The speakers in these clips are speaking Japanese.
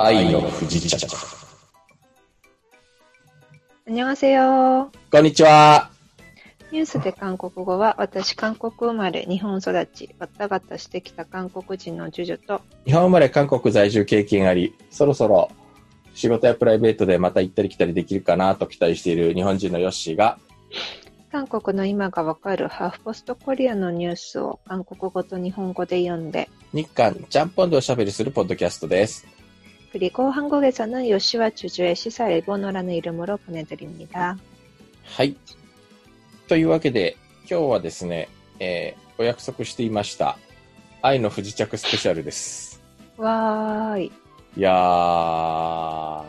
愛の不時着。こんにちは。こんにちは。ニュースで韓国語は、私、韓国生まれ、日本育ち、バタバタしてきた韓国人のジュジュと、日本生まれ、韓国在住経験あり、そろそろ仕事やプライベートでまた行ったり来たりできるかなと期待している日本人のヨッシーが、韓国の今がわかるハーフポストコリアのニュースを韓国語と日本語で読んで、日韓ちゃんぽんでおしゃべりするポッドキャストです。 그리고 한국에서는 요시와 주주의 시사 일본어라는 이름으로 보내드립니다. はい。というわけで、今日はですね、えーお約束していました、愛の不時着スペシャルです。わーい。いやー、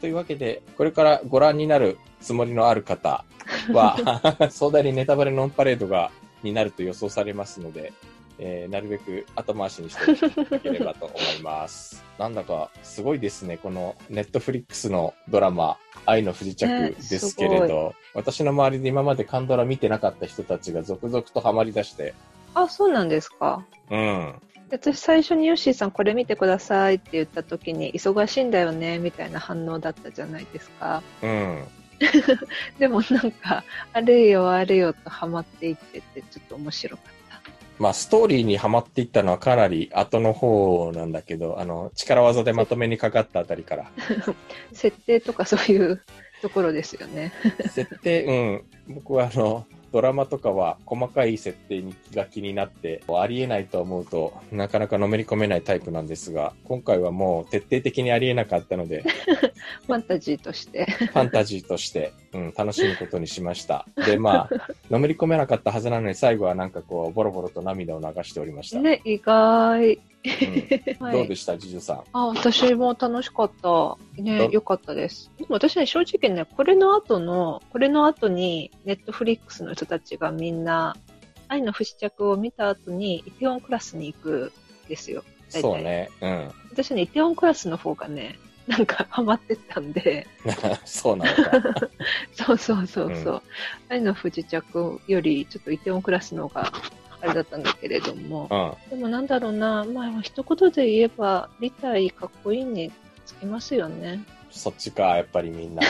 というわけで、これからご覧になるつもりのある方は、壮大にネタバレノンパレードが、になると予想されますので、 えーなるべく後回しにしておいただければと思います。なんだか、すごいですね、このネットフリックスのドラマ、愛の不時着ねですけれすど、私の周りで今までカンドラ見てなかった人たちが続々とハマり出して、あ、そうなんですか？うん。私最初にヨッシーさんこれ見てくださいって言った時に忙しいんだよねみたいな反応だったじゃないですか。うん。でもなんか、あれよあれよとハマっていっててちょっと面白かった。まあ、ストーリーにはまっていったのはかなり後の方なんだけど、あの、力技でまとめにかかったあたりから。設定とかそういうところですよね。設定、うん。僕はあの、ドラマとかは細かい設定にが気になって、ありえないと思うとなかなかのめり込めないタイプなんですが、今回はもう徹底的にありえなかったので、ファンタジーとして。ファンタジーとして、うん、楽しむことにしました。で、まあ、のめり込めなかったはずなのに最後はなんかこう、ボロボロと涙を流しておりました。ね、意外。うん、はいどうでした、ジジュさん？あ、私も楽しかった。ねど、良かったです。でも私ね、正直ね、これの後の、これの後に、ネットフリックスの人たちがみんな、愛の不時着を見た後に、イテオンクラスに行くんですよ。そうね。うん。私ね、イテオンクラスの方がね、なんかハマってったんで、そうなのか。そうそうそうそう。う愛の不時着より、ちょっとイテオンクラスの方が、あれだったんだけれども、うん。でもなんだろうな、まあ、一言で言えば、理体かっこいいにつきますよね。そっちか、やっぱりみんな。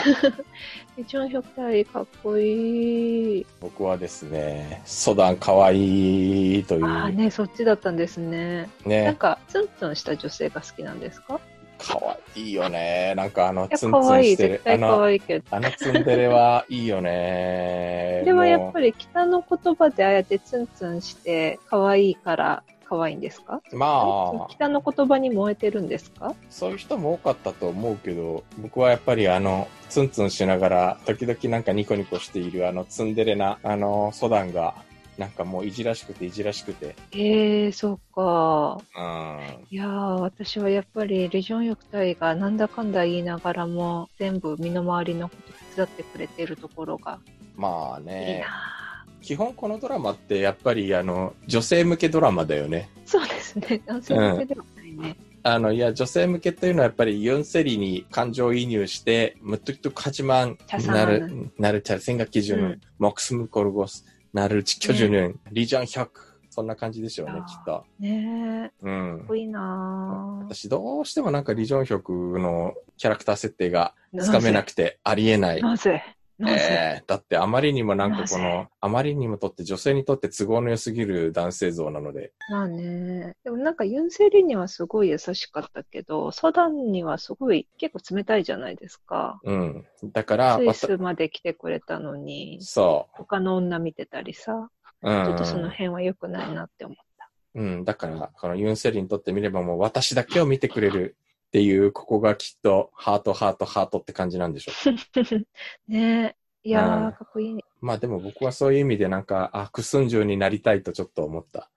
一応100体かっこいい。僕はですね、ソダンかわいいという。ああね、そっちだったんですね。なんね。か、ツンツンした女性が好きなんですか？かわいいよね。なんかあの、ツン。ツンしてる絶。対かあの、わいいけど。あのツンデレはいいよね。でもやっぱり。り北の言葉でああやってツンツンして、かわいいから、かわいいんですか？まあ、北の言葉に燃えてるんですか？そういう人も多かったと思うけど、僕はやっぱりあの、ツンツンしながら、時々なんかニコニコしているあの、ツンデレな、あの、ソダンが、なんかもういじらしくていじらしくて。へえー、そうか。うん。いや私はやっぱりレジョン翼隊がなんだかんだ言いながらも、全部身の回りのこと手伝ってくれてるところが。まあね。いいな基本このドラマってやっぱりあの女性向けドラマだよね。そうですね。男性向けではないね。うんあの、いや、女性向けというのはやっぱりユンセリに感情移入して、むっときとかじまん、なる、なる、チャルセンが基準、モクスムコルゴス、なるチキョジュヌン、リジョンヒョク。そんな感じでしょうねきっと。ねえ、うんかっ。こいいな私どうしてもなんかリジョンヒョクのキャラクター設定がつかめなくてありえないー。。なぜ？ええだってあまりにもなんかこの、あまりにもとって女性にとって都合の良すぎる男性像なので、まあね。でもなんかユンセリにはすごい優しかったけど、ソダンにはすごい結構冷たいじゃないですか。うん。だから、スイわスまで来てくれたのにた、そ他の女見てたりさ、う。うん。ちょっとその辺は良くないなって思った。うん。だから、このユンセリにとってみればもう私だけを見てくれるっていう、ここがきっとハート、ハート、ハートって感じなんでしょう。ねえ。いやー、うんかっこいいね。まあでも僕はそういう意味でなんか、あ、クスンジュンになりたいとちょっと思った。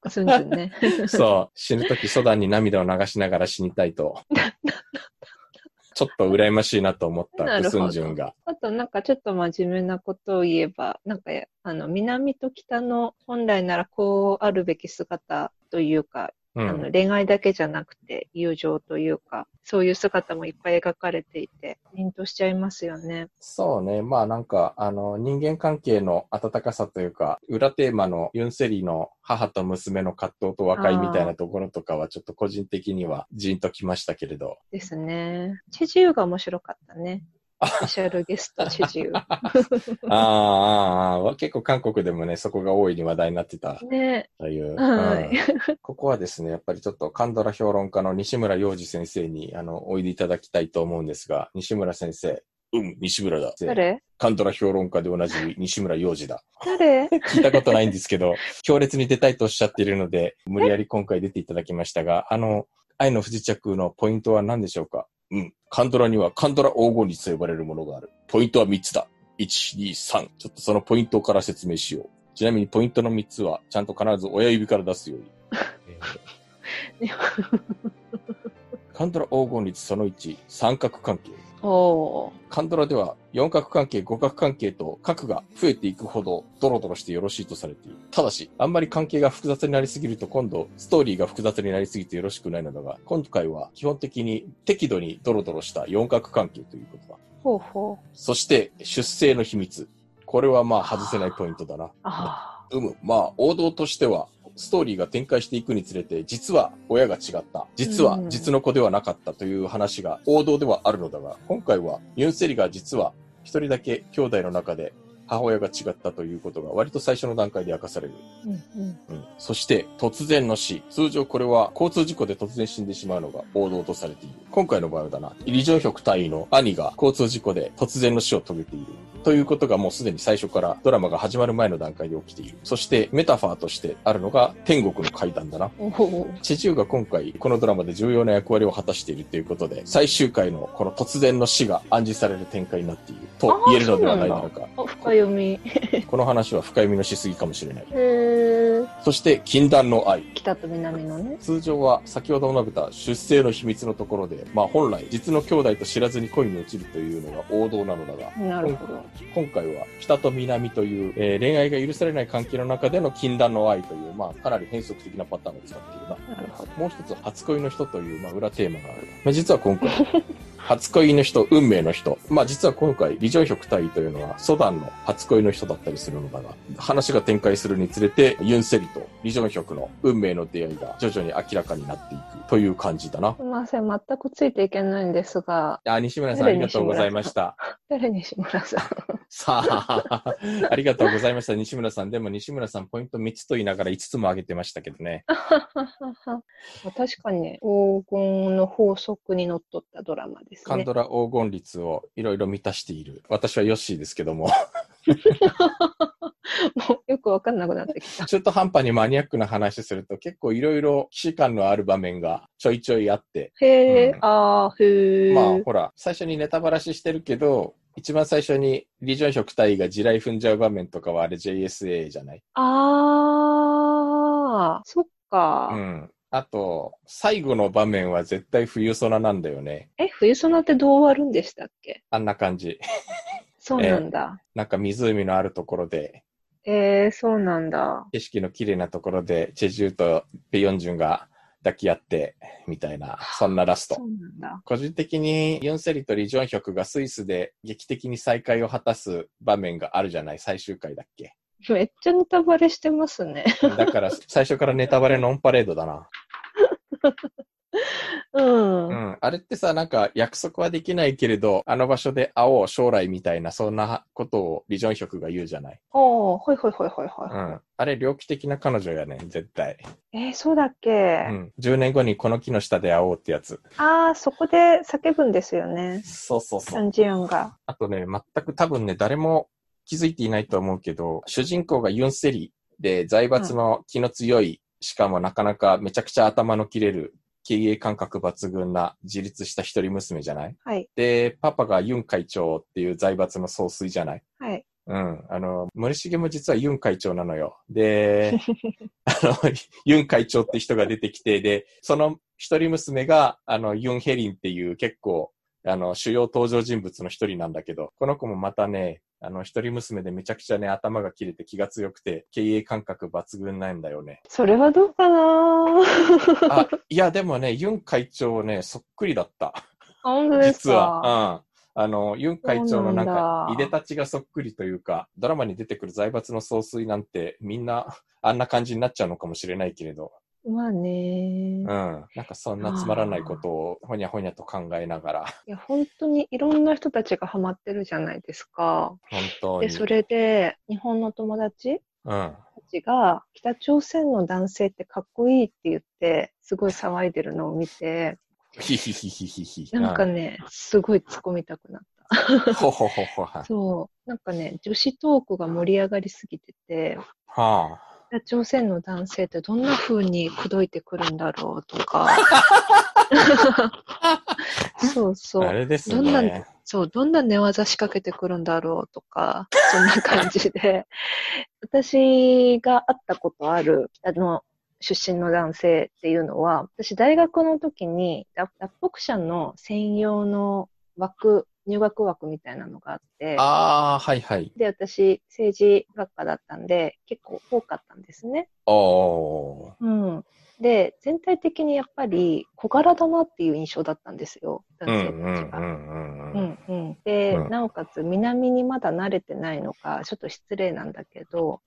くすんじゅんね。そう。死ぬときソダンに涙を流しながら死にたいと。ちょっと羨ましいなと思った、クスンジュンが。あとなんかちょっと真面目なことを言えば、なんかあの南と北の本来ならこうあるべき姿というか、うあのん。恋愛だけじゃなくて友情というか、そういう姿もいっぱい描かれていて、凛としちゃいますよね。そうね。まあなんか、あの、人間関係の温かさというか、裏テーマのユンセリの母と娘の葛藤と和解みたいなところとかは、ちょっと個人的にはジーンときましたけれど。ですね。チェジューが面白かったね。スペシャルゲストチェジュー。あ ーあー、あー結構韓国でもね、そこが大いに話題になってたね。という。はいうんここはですね、やっぱりちょっとカンドラ評論家の西村洋二先生に、あの、おいでいただきたいと思うんですが、西村先生。うん、西村だ。誰？カンドラ評論家でおなじみ、西村洋二だ。誰？聞いたことないんですけど、強烈に出たいとおっしゃっているので、無理やり今回出ていただきましたが、あの、愛の不時着のポイントは何でしょうか？うん。カンドラにはカンドラ黄金率と呼ばれるものがある。ポイントは3つだ。1、2、3。ちょっとそのポイントから説明しよう。ちなみにポイントの3つは、ちゃんと必ず親指から出すように。えーカンドラ黄金率その1、三角関係。おー。カンドラでは四角関係、五角関係と角が増えていくほどドロドロしてよろしいとされている。ただし、あんまり関係が複雑になりすぎると今度ストーリーが複雑になりすぎてよろしくないのだが、今回は基本的に適度にドロドロした四角関係ということだ。ほうほう。そして、出生の秘密。これはまあ外せないポイントだな。あうむ。まあ、王道としては、ストーリーが展開していくにつれて、実は親が違った。実はうん実の子ではなかったという話が王道ではあるのだが、今回はユンセリが実は一人だけ兄弟の中で母親が違ったということが割と最初の段階で明かされる。あ。うんうん。うん、そして、突然の死。通常これは交通事故で突然死んでしまうのが王道とされている。今回の場合だな、イリジョンヒョク隊員の兄が交通事故で突然の死を遂げている。ということがもうすでに最初からドラマが始まる前の段階で起きている。そして、メタファーとしてあるのが天国の階段だな。チェジューが今回このドラマで重要な役割を果たしているということで、最終回のこの突然の死が暗示される展開になっていると言えるのではないだろうか。あ、深読み。この話は深読みのしすぎかもしれない。へー。そして、禁断の愛。北と南のね。通常は先ほど述べた出生の秘密のところで、まあ本来実の兄弟と知らずに恋に落ちるというのが王道なのだが、なるほど。今回は北と南という、えー恋愛が許されない関係の中での禁断の愛という、まあかなり変則的なパターンを使っているな。なるほど。もう一つ、初恋の人という、まあ、裏テーマがある。まあ、実は今回、初恋の人、運命の人。まあ、実は今回、リジョンヒョク隊というのは、ソダンの初恋の人だったりするのだが、話が展開するにつれて、ユンセリとリジョンヒョクの運命の出会いが徐々に明らかになっていくという感じだな。すみません。全くついていけないんですが、あ、西村さん、ありがとうございました。誰西村さん？さあ、ありがとうございました、西村さん。でも西村さん、ポイント3つと言いながら5つも挙げてましたけどね。確かに、黄金の法則にのっとったドラマですね。カンドラ黄金率をいろいろ満たしている。私はヨッシーですけども。もうよくわかんなくなってきた。中途半端にマニアックな話すると結構いろいろ既視感のある場面がちょいちょいあって、へえ、うんあー、へえ。まあほら、最初にネタバラシしてるけど、一番最初にリジョン職隊が地雷踏んじゃう場面とかはあれ JSA じゃない？あー、そっか。うん。あと、最後の場面は絶対冬空なんだよね。え、冬ソナってどう終わるんでしたっけ？あんな感じ。そうなんだ。なんか湖のあるところで、えー、そうなんだ。景色の綺麗なところで、チェジュとペヨンジュンが抱き合って、みたいな、そんなラストそ。うなんだ。個人的にユンセリとリジョンヒョクがスイスで劇的に再会を果たす場面があるじゃない？最終回だっけ？めっちゃネタバレしてますね。だから最初からネタバレノンパレードだな。うん。うあん。あれってさ、なんか約束はできないけれど、あの場所で会おう将来みたいな、そんなことをリジョンヒョクが言うじゃない？あ、ほいほいほいほいほい。うん。あれ猟奇的な彼女やね絶対。えー、そうだっけ、うん。10年後にこの木の下で会おうってやつ。あー、そこで叫ぶんですよね。そうそうそう。サンジヨンが。あとね、全く多分ね、誰も気づいていないと思うけど、主人公がユンセリで財閥の気の強い、しかもなかなかめちゃくちゃ頭の切れる、経営感覚抜群な自立した一人娘じゃない？はい。で、パパがユン会長っていう財閥の総帥じゃない？はい。うん。あの、森重も実はユン会長なのよ。で、あの、ユン会長って人が出てきて、で、その一人娘が、あの、ユンヘリンっていう結構あの、主要登場人物の一人なんだけど、この子もまたね、あの、一人娘でめちゃくちゃね、頭が切れて気が強くて、経営感覚抜群なんだよね。それはどうかな？あ、いや、でもね、ユン会長ね、そっくりだった。本当です実かは。うん。あの、ユン会長のなんかいでたちがそっくりというか、ドラマに出てくる財閥の総帥なんて、みんな、あんな感じになっちゃうのかもしれないけれど、まあねうん。なんかそんなつまらないことをほにゃほにゃと考えながら、いや、本当にいろんな人たちがハマってるじゃないですか。本当で、に。それで、日本の友達うん。たちが、北朝鮮の男性ってかっこいいって言って、すごい騒いでるのを見て。なんかね、すごい突っ込みたくなった。そう。なんかね、女子トークが盛り上がりすぎてて、はあ。北朝鮮の男性ってどんな風に口説いてくるんだろうとか。そうそう。あれですどんなね。そう、どんな寝技仕掛けてくるんだろうとか、そんな感じで、私が会ったことある、あの、出身の男性っていうのは、私大学の時に脱脱北者の専用の枠、入学枠みたいなのがあって、ああ、はいはい。で、私政治学科だったんで、結構多かったんですね。おー。うん。で、全体的にやっぱり小柄だなっていう印象だったんですよ、男うん性うんたちが。うんで、うんなおかつ南にまだ慣れてないのか、ちょっと失礼なんだけど、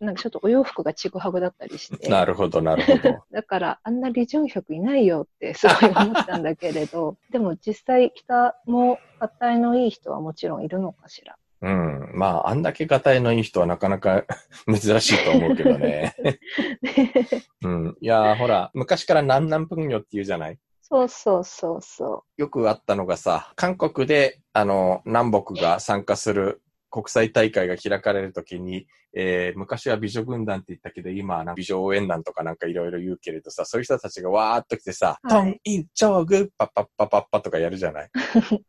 なんかちょっとお洋服がちぐはぐだったりして、なるほど、なるほど。だからあんなリジョン客いないよってすごい思ったんだけれど、でも実際北も値のいい人はもちろんいるのかしら。うん。まあ、あんだけガタイのいい人はなかなか 珍しいと思うけど ね。うん。いやー、ほら、昔から南南分業って言うじゃない？そうそうそうそよくあったのがさ、韓国で、あの、南北が参加する国際大会が開かれるときに、えー昔は美女軍団って言ったけど、今は美女応援団とかなんかいろいろ言うけれどさ、そういう人たちがわーっと来てさ、はいトン、イン、チョーグッ、パッパッパッパッパとかやるじゃない？う。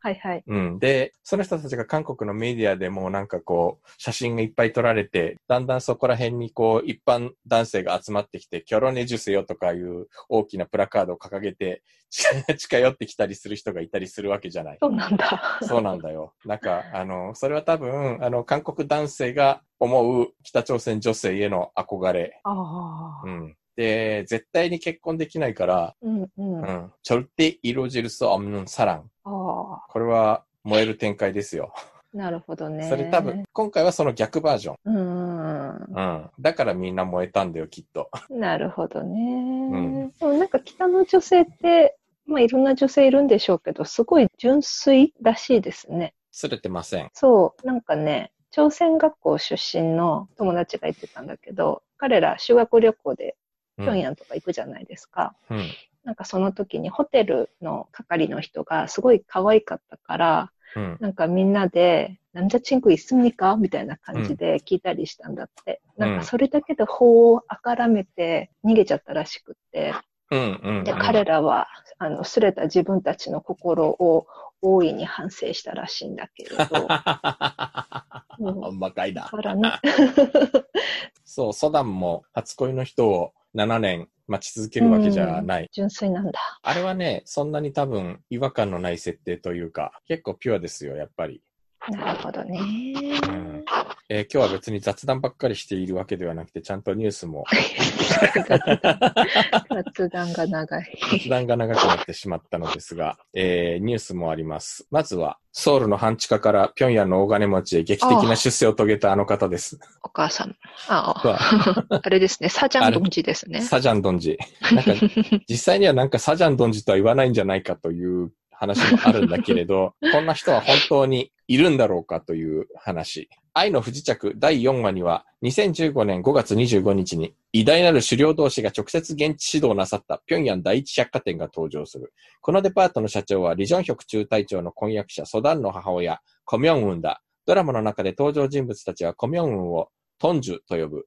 はいはい。うん。で、その人たちが韓国のメディアでもなんかこう、写真がいっぱい撮られて、だんだんそこら辺にこう、一般男性が集まってきて、キョロネジュセよとかいう大きなプラカードを掲げて、近 近寄ってきたりする人がいたりするわけじゃない？そうなんだ。そうなんだよ。なんか、あの、それは多分、あの、韓国男性が思う北朝鮮女性への憧れ。ああ。うん。で、絶対に結婚できないから、うんうん。うあん。절대이루어질수없는사랑。あ。これは燃える展開ですよ。なるほどね。それ多分、今回はその逆バージョン。うん。うん。だからみんな燃えたんだよ、きっと。なるほどね。んでもなんか北の女性って、まあいろんな女性いるんでしょうけど、すごい純粋らしいですね。すれてません。そう、なんかね、 朝鮮学校出身の友達が言ってたんだけど、彼ら修学旅行で平壌とか行くじゃないですか。うん、なんかその時にホテルの係の人がすごい可愛かったから、うん、なんかみんなで、なんじゃちんクいすみか？みたいな感じで聞いたりしたんだって。うん、なん。かそれだけで法をあからめて逃げちゃったらしくって。で彼らはあの擦れた自分たちの心を大いに反省したらしいんだけれど。うんまかいならね。そう、ソダンも初恋の人を7年待ち続けるわけじゃない。純粋なんだ。あれはね、そんなに多分違和感のない設定というか、結構ピュアですよ、やっぱり。なるほどね。んえー今日は別に雑談ばっかりしているわけではなくて、ちゃんとニュースも、雑談が長い。雑談が長くなってしまったのですが、えーニュースもあります。まずは、ソウルの半地下から平壌の大金持ちへ劇的な出世を遂げたあの方です。お母さん。あはあ、あれですね。サジャンドンジですね。サジャンドンジ。なんか、実際にはなんかサジャンドンジとは言わないんじゃないかという話もあるんだけれど、こんな人は本当にいるんだろうかという話。愛の不時着第4話には、2015年5月25日に、偉大なる狩猟同士が直接現地指導なさった平壌第一百貨店が登場する。このデパートの社長は、リジョンヒョク中隊長の婚約者、ソダンの母親、コミョンウンだ。ドラマの中で登場人物たちはコミョンウンをトンジュと呼ぶ。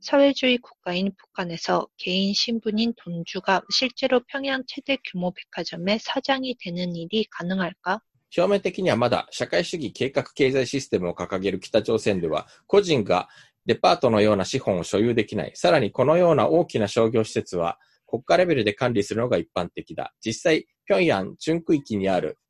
사회주의 국가인 북한에서 개인 신분인 돈주가 실제로 평양 최대 규모 백화점의 사장이 되는 일이 가능할까? 表面的にはまだ社会主義計画経済システムを掲げる北朝鮮では、個人がデパートのような資本を所有できない。さらにこのような大きな商業施設は国家レベルで管理するのが一般的だ。実際、平壌準区域にある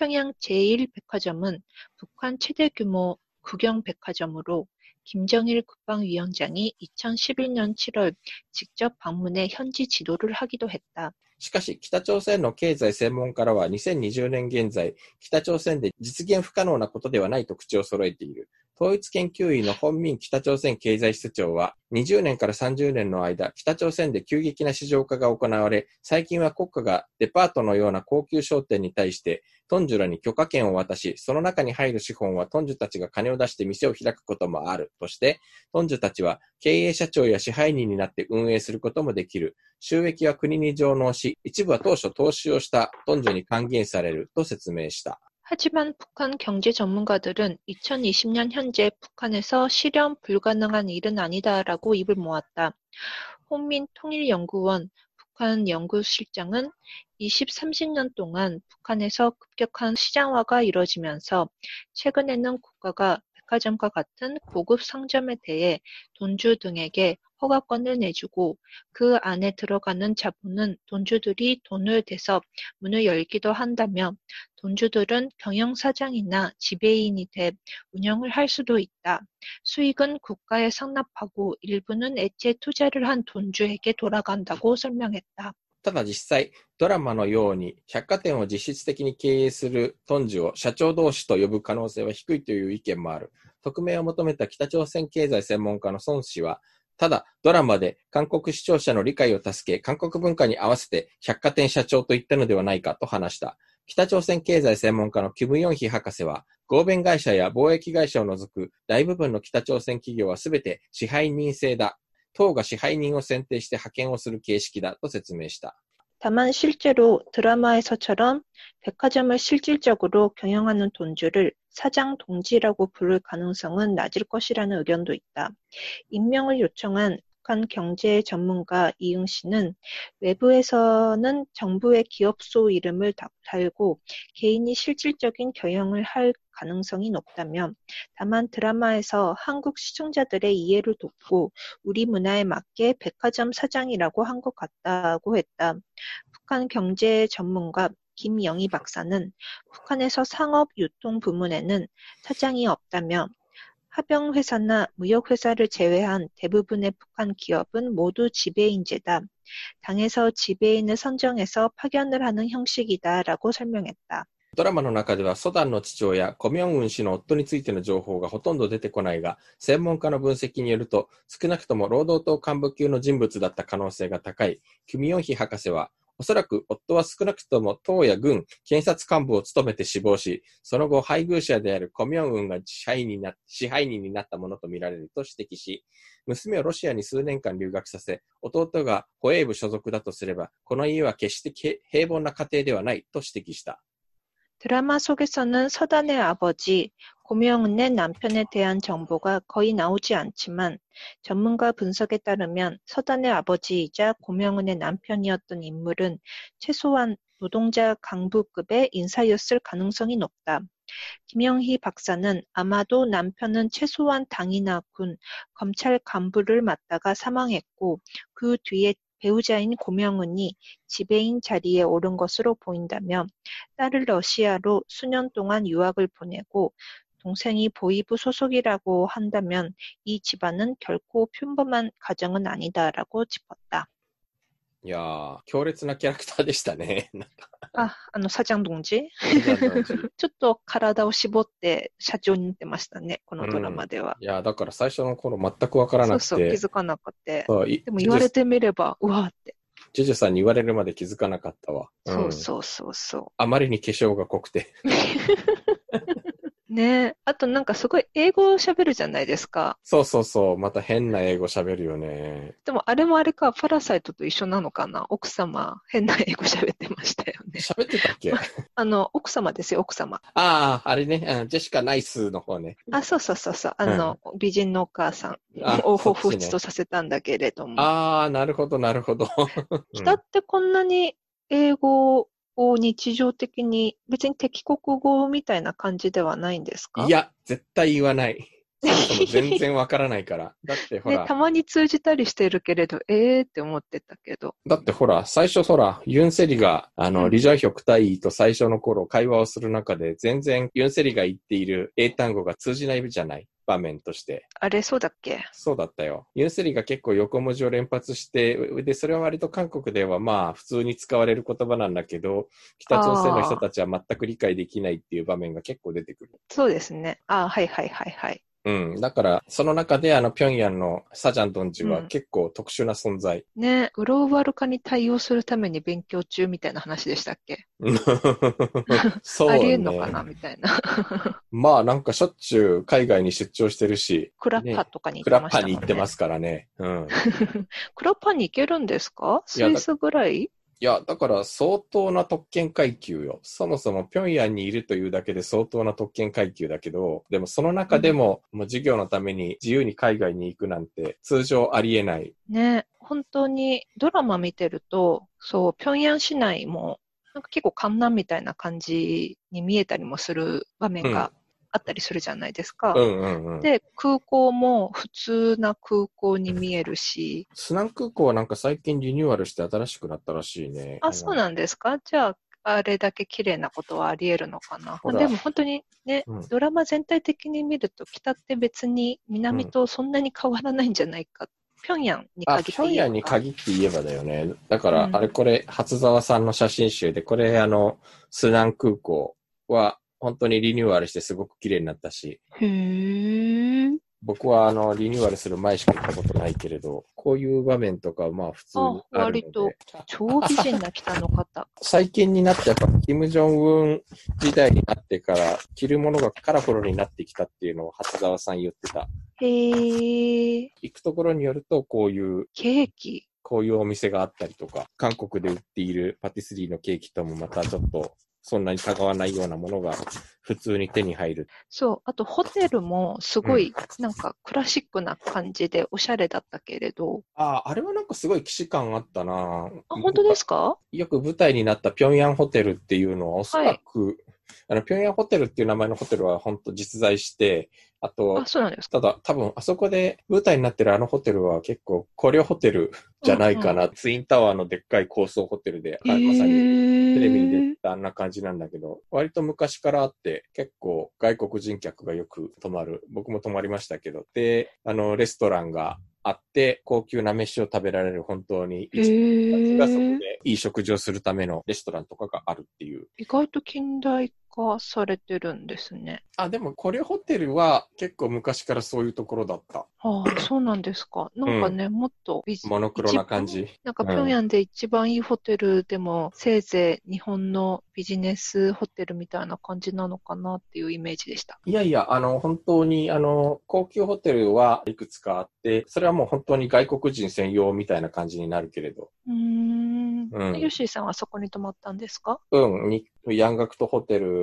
평양 제1백화점은 북한 최대 규모 국영백화점으로 김정일 국방위원장이 2011년 7월 직접 방문해 현지 지도를 하기도 했다. しかし、北朝鮮の経済専門家らは2020年現在、北朝鮮で実現不可能なことではないと口を揃えている。 統一研究員の本民北朝鮮経済室長は、20年から30年の間、北朝鮮で急激な市場化が行われ、最近は国家がデパートのような高級商店に対して、トンジュらに許可権を渡し、その中に入る資本はトンジュたちが金を出して店を開くこともあるとして、トンジュたちは経営社長や支配人になって運営することもできる。収益は国に上納し、一部は当初投資をしたトンジュに還元されると説明した。 하지만 북한 경제 전문가들은 2020년 현재 북한에서 실현 불가능한 일은 아니다라고 입을 모았다. 홍민 통일연구원 북한 연구실장은 20, 30년 동안 북한에서 급격한 시장화가 이뤄지면서 최근에는 국가가 백화점과 같은 고급 상점에 대해 돈주 등에게 허가권을 내주고 그 안에 들어가는 자본은 돈주들이 돈을 대서 문을 열기도 한다며 돈주들은 경영사장이나 지배인이 돼 운영을 할 수도 있다. 수익은 국가에 상납하고 일부는 엣지에 투자를 한 돈주에게 돌아간다고 설명했다. ただ実際、ドラマのように百貨店を実質的に経営するトンジを社長同士と呼ぶ可能性は低いという意見もある。匿名を求めた北朝鮮経済専門家の孫氏は、ただ、ドラマで韓国視聴者の理解を助け、韓国文化に合わせて百貨店社長と言ったのではないかと話した。北朝鮮経済専門家のキム・ヨンヒ博士は、合弁会社や貿易会社を除く大部分の北朝鮮企業はすべて支配人制だ。党が支配人を選定して派遣をする形式だと説明した。 다만 실제로 드라마에서처럼 백화점을 실질적으로 경영하는 돈주를 사장 동지라고 부를 가능성은 낮을 것이라는 의견도 있다. 임명을 요청한 북한 경제 전문가 이응 씨는 외부에서는 정부의 기업소 이름을 달고 개인이 실질적인 경영을 할 가능성이 높다며 다만 드라마에서 한국 시청자들의 이해를 돕고 우리 문화에 맞게 백화점 사장이라고 한 것 같다고 했다. 북한 경제 전문가 김영희 박사는 북한에서 상업 유통 부문에는 사장이 없다며 합병회사나 무역회사를 제외한 대부분의 북한 기업은 모두 지배인제다. 당에서 지배인을 선정해서 파견을 하는 형식이다라고 설명했다. ドラマの中では、ソダンの父親、コミョンウン氏の夫についての情報がほとんど出てこないが、専門家の分析によると、少なくとも労働党幹部級の人物だった可能性が高い、キム・ヨンヒ博士は、 おそらく夫は少なくとも党や軍、検察幹部を務めて死亡し、その後配偶者であるコミョンウンが支配人にな支配人になったものとみられると指摘し、娘をロシアに数年間留学させ、弟が保衛部所属だとすれば、この家は決して平凡な家庭ではないと指摘した。 드라마 속에서는 서단의 아버지 고명은의 남편에 대한 정보가 거의 나오지 않지만 전문가 분석에 따르면 서단의 아버지이자 고명은의 남편이었던 인물은 최소한 노동자 강부급의 인사였을 가능성이 높다. 김영희 박사는 아마도 남편은 최소한 당이나 군, 검찰 간부를 맡다가 사망했고 그 뒤에 배우자인 고명은이 지배인 자리에 오른 것으로 보인다며 딸을 러시아로 수년 동안 유학을 보내고 동생이 보이부 소속이라고 한다면 이 집안은 결코 평범한 가정은 아니다라고 짚었다. いやー、強烈なキャラクターでしたね。なんかあ、あの、サジャンドンジじゃあ同時ちょっと体を絞って社長に似てましたね、このドラマでは。いやー、だから最初の頃全くわからなくて。そうそう、気づかなくて。そういでも言われてみれば、うわーって。ジュジュさんに言われるまで気づかなかったわ。んそうそうそうそあまりに化粧が濃くて。 う。ねえ。あとなんかすごい英語を喋るじゃないですか。そうそうそう。また変な英語喋るよね。でもあれもあれか、パラサイトと一緒なのかな奥様、変な英語喋ってましたよね。喋ってたっけ？あ あの、奥様ですよ、奥様。あー、あれね、うんジェシカ・ナイスの方ね。あ、そうそうそうそう。あの、美人のお母さんあを彷彿とさせたんだけれども。ああ、なるほど、なるほど。うん北ってこんなに英語を日常的に、別に敵国語みたいな感じではないんですか？いや、絶対言わない。全然わからないから。だってほね、らた、まに通じたりしてるけれど、ええー、って思ってたけど。だってほら、最初ほら、ユンセリが、あの、うんリジャーヒョク大尉と最初の頃会話をする中で、全然ユンセリが言っている英単語が通じないじゃない？場面として。あれ、そうだっけ？そうだったよ。ユンセリが結構横文字を連発して、で、それは割と韓国ではまあ普通に使われる言葉なんだけど、北朝鮮の人たちは全く理解できないっていう場面が結構出てくる。そうですね。あはいはいはいはい。うん。だから、その中であの、平壌のサジャンドンジはうん結構特殊な存在。ね、グローバル化に対応するために勉強中みたいな話でしたっけ？そうね。ありえんのかなみたいな。まあなんかしょっちゅう海外に出張してるし、クラッパとかに行クラッきましたもんね。パに行ってますからね。うん。クラッパに行けるんですか？スイスぐらい？いや、だから相当な特権階級よ。そもそも平壌にいるというだけで相当な特権階級だけど、でもその中でも、もう授業のために自由に海外に行くなんて通常ありえない。ね、本当にドラマ見てると、そう、平壌市内も、なんか結構観南みたいな感じに見えたりもする場面があったりするじゃないですか。うんうんうん。で、空港も普通な空港に見えるし、スナン空港はなんか最近リニューアルして新しくなったらしいね。あ、そうなんですか？じゃあ、あれだけ綺麗なことはあり得るのかな？でも本当にね、うんドラマ全体的に見ると、北って別に南とそんなに変わらないんじゃないか。平壌にあ、限って言えば平壌に限って言えばだよね。だから、うんあれこれ、初沢さんの写真集で、これあの、スナン空港は本当にリニューアルしてすごく綺麗になったし、へー。僕はあの、リニューアルする前しか行ったことないけれど、こういう場面とかはまあ普通にあるのあ割とで、超美人な北の方。最近になってやっぱ、キム・ジョンウン時代になってから、着るものがカラフルになってきたっていうのを初沢さん言ってた。へー。行くところによると、こういうケーキ。こういうお店があったりとか、韓国で売っているパティスリーのケーキともまたちょっと、そんなに違わないようなものが普通に手に入る。そう。あとホテルもすごい、なんかクラシックな感じでおしゃれだったけれど。ああ、あれはなんかすごい既視感あったなあ、本当ですか？よく舞台になった平壌ホテルっていうのはおそらく、あの、平壌ホテルっていう名前のホテルは本当実在して、あとあ、、そうなんですかただ多分あそこで舞台になってるあのホテルは結構コリョホテルじゃないかな。ツインタワーのでっかい高層ホテルで、あまさにテレビに出てたあんな感じなんだけど、割と昔からあって、結構外国人客がよく泊まる。僕も泊まりましたけど、で、あの、レストランがあって、高級な飯を食べられる本当にへ一ーがそこでいい食事をするためのレストランとかがあるっていう。意外と近代化されてるんですね。あ、でもコリョホテルは結構昔からそういうところだった。ああ、そうなんですか。なんかね、もっとビジモノクロな感じ。なんか、うん平壌で一番いいホテルでも、せいぜい日本のビジネスホテルみたいな感じなのかなっていうイメージでした。いやいや、あの、本当に、あの、高級ホテルはいくつかあって、それはもう本当に外国人専用みたいな感じになるけれど。うーん。うんヨッシーさんはそこに泊まったんですか？うん、にヤンガクトホテル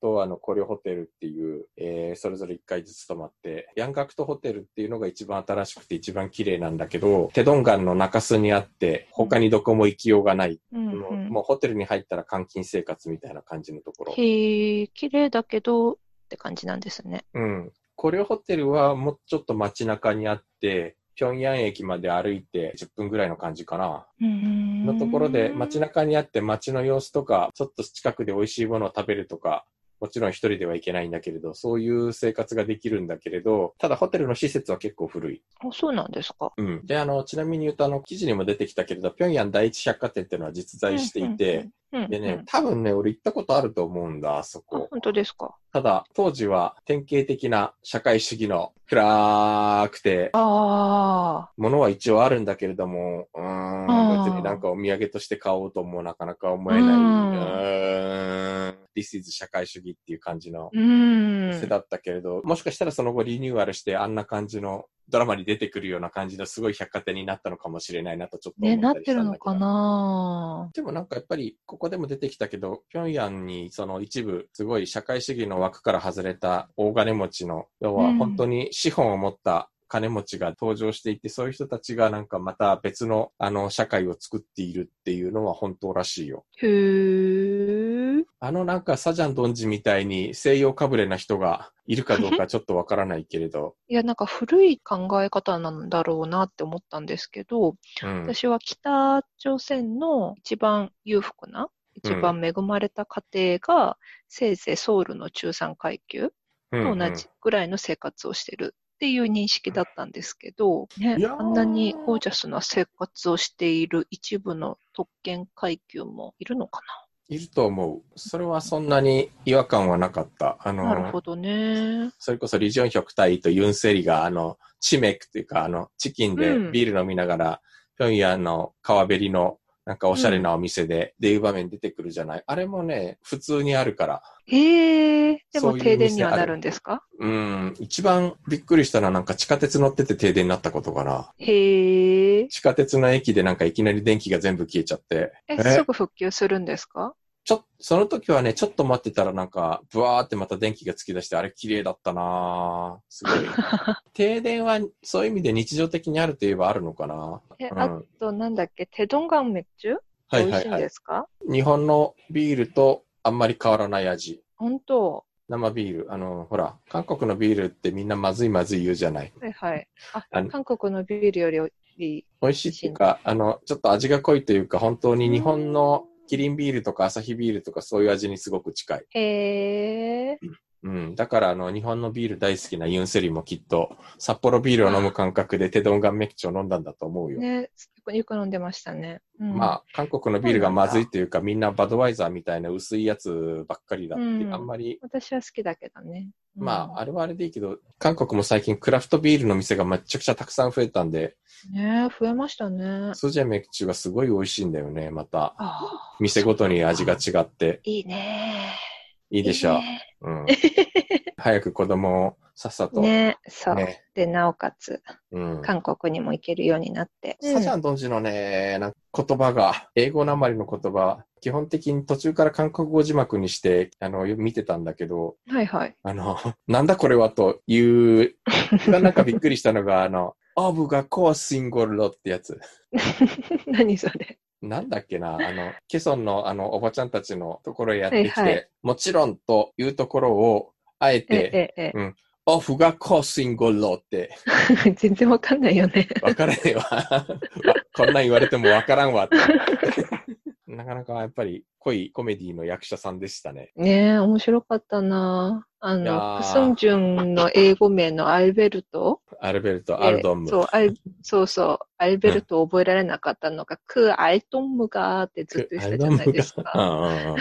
と、あの、コリョホテルっていう、えーそれぞれ1回ずつ泊まって、ヤンガクトホテルっていうのが一番新しくて一番綺麗なんだけど、テドンガンの中州にあって、他にどこも行きようがない。うん、もううん。もうホテルに入ったら監禁生活みたいな感じのところ。へえ、綺麗だけどって感じなんですね。うん。コリョホテルはもうちょっと街中にあって、平壌駅まで歩いて10分ぐらいの感じかな。のところで街中にあって街の様子とか、ちょっと近くで美味しいものを食べるとか、もちろん一人では行けないんだけれど、そういう生活ができるんだけれど、ただホテルの施設は結構古い。あ、そうなんですか。うん。で、あの、ちなみに言うと、あの、記事にも出てきたけれど、平壌第一百貨店っていうのは実在していて、うんうんうん、でねうん、多分ね、俺行ったことあると思うんだ、あそあ、こ。本当ですか。ただ、当時は典型的な社会主義の暗くて、あものは一応あるんだけれども、うーん、別になんかお土産として買おうともなかなか思えない、うん、This is 社会主義っていう感じの。店だったけれど、もしかしたらその後リニューアルしてあんな感じのドラマに出てくるような感じのすごい百貨店になったのかもしれないなとちょっと思ね、ったりなっしてたんだけど。るのかなでもなんかやっぱり、ここでも出てきたけど、平壌にその一部、すごい社会主義の枠から外れた大金持ちの、要はうん本当に資本を持った金持ちが登場していて、そういう人たちがなんかまた別のあの社会を作っているっていうのは本当らしいよ。へー。あのなんかサジャンドンジみたいに西洋かぶれな人がいるかどうかちょっとわからないけれど、いや、なんか古い考え方なんだろうなって思ったんですけど、うん。私は北朝鮮の一番裕福な、一番恵まれた家庭が、せいぜいソウルの中産階級と同じぐらいの生活をしてるっていう認識だったんですけど、ねあんなにゴージャスな生活をしている一部の特権階級もいるのかいると思う。それはそんなに違和感はなかった。あの、ななるほどね。それこそリジョンヒョクタイとユンセリが、あの、チメクっていうか、あの、チキンでうんビール飲みながら、平壌の川べりの、なんかおしゃれなお店で、っていう場面出てくるじゃない。あれもね、普通にあるから。へえ、でも停電にはなるんですか？うん、一番びっくりしたのはなんか地下鉄乗ってて停電になったことかな。へえ。地下鉄の駅でなんかいきなり電気が全部消えちゃって。え、え？すぐ復旧するんですか？ちょ、その時はね、ちょっと待ってたらなんか、ブワーってまた電気がつき出して、あれ綺麗だったなぁすごい。停電はそういう意味で日常的にあるといえばあるのかなえ、うんあと、なんだっけ、テドンガンメッチュはい美味しいんはいはい。ですか？日本のビールとあんまり変わらない味。本当？生ビール。あの、ほら、韓国のビールってみんなまずいまずい言うじゃない。はいはい。ああの、韓国のビールより、美味しいっていうか、あの、ちょっと味が濃いというか、本当に日本のキリンビールとかアサヒビールとかそういう味にすごく近い。へえ。うん。だから、あの、日本のビール大好きなユンセリもきっと、札幌ビールを飲む感覚でテドンガンメキチを飲んだんだと思うよ。ね、よくよく飲んでましたね。うん、まあ、韓国のビールがまずいというか、みんなバドワイザーみたいな薄いやつばっかりだって、うんあんまり、私は好きだけどね。うんまあ、あれはあれでいいけど、韓国も最近クラフトビールの店がめちゃくちゃたくさん増えたんで、ね増えましたね。スジャメキチがすごい美味しいんだよね、また。ああ、店ごとに味が違って、いいね。いいでしょう。いいねうん。早く子供をさっさと。ね、そう。ねで、なおかつ、うん。韓国にも行けるようになって。サジャンドンジのね、なんか言葉が、英語なまりの言葉、基本的に途中から韓国語字幕にして、あの、見てたんだけど、はいはい。あの、なんだこれはという、なんかびっくりしたのが、あの、オブがコーシンゴルロってやつ。何それ。なんだっけな、あの、ケソンのあの、おばちゃんたちのところへやってきて、はいはいもちろんというところを、あええて、え、ええ。オフがコーシンゴルロって、全然わかんないよね。わからねえわ。わこんなん言われてもわからんわって。なかなかやっぱり濃いコメディの役者さんでしたね。ねえ、面白かったな。あの、ークスンジュンの英語名のアルベルト？アルベルト・アルドンム。えそう、アルそうそう、アルベルトを覚えられなかったのが、クアイトンムがーってずっと言ってたじゃないですうか。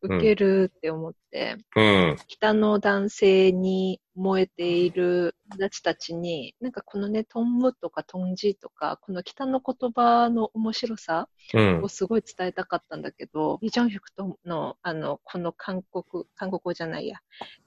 ウケ るって思って、うん。うん。北の男性に燃えている友達たちに、なんかこのね、トンムとかトンジとか、この北の言葉の面白さうんを。すごい伝えたかったんだけど、イ・ジョンヒクトの、あの、この韓国、韓国語じゃないや、